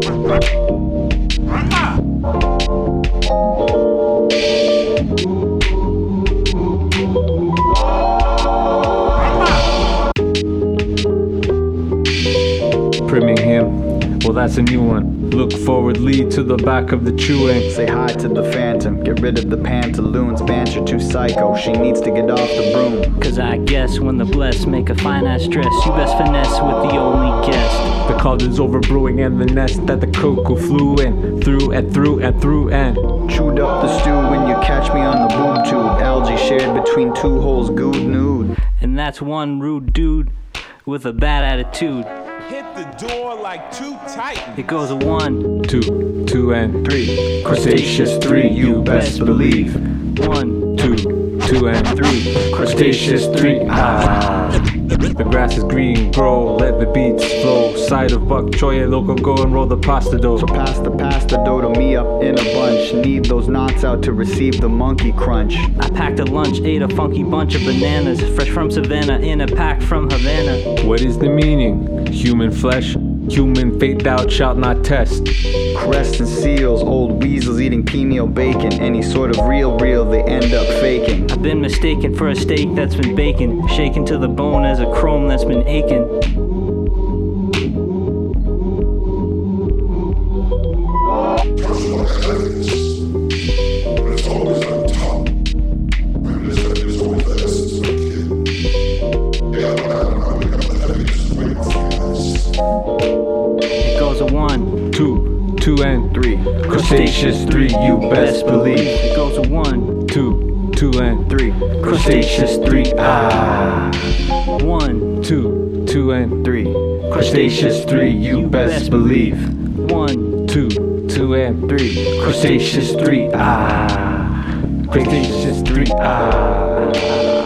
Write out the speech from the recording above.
Thank you. Well, that's a new one. Look forward, lead to the back of the chewing. Say hi to the phantom, get rid of the pantaloons. Banter too psycho, she needs to get off the broom. Cause I guess when the blessed make a fine ass dress, you best finesse with the only guest. The cauldron's over brewing and the nest that the cocoa flew in. Through and through and through and. Chewed up the stew when you catch me on the boob tube. Algae shared between two holes, good nude. And that's one rude dude with a bad attitude. Hit the door like two titans. It goes one, Two, two and Three, Crustaceous three, you best believe. one, Two, two and three. Crustaceous three. Ah. The grass is green, grow, let the beats flow. Side of bok choy, local, go and roll the pasta dough. So pass the pasta dough to me up in a bunch. Need those knots out to receive the monkey crunch. I packed a lunch, ate a funky bunch of bananas, fresh from Savannah, in a pack from Havana. What is the meaning? Human flesh, human fate, thou shalt not test. Crests and seals, old weasels eating pineal bacon. Any sort of real, real, they end up faking. I've been mistaken for a steak that's been bacon, shaken to the bone as a chrome that's been aching. It goes a one, Two, two and Three, Crustaceous three, you best believe. it goes a one, Two, two and three, Crustaceous three. Ah. one, Two, two and three, Crustaceous three, you best believe. one, Two, two and three. Crustaceous three. Ah. Crustaceous three. Ah.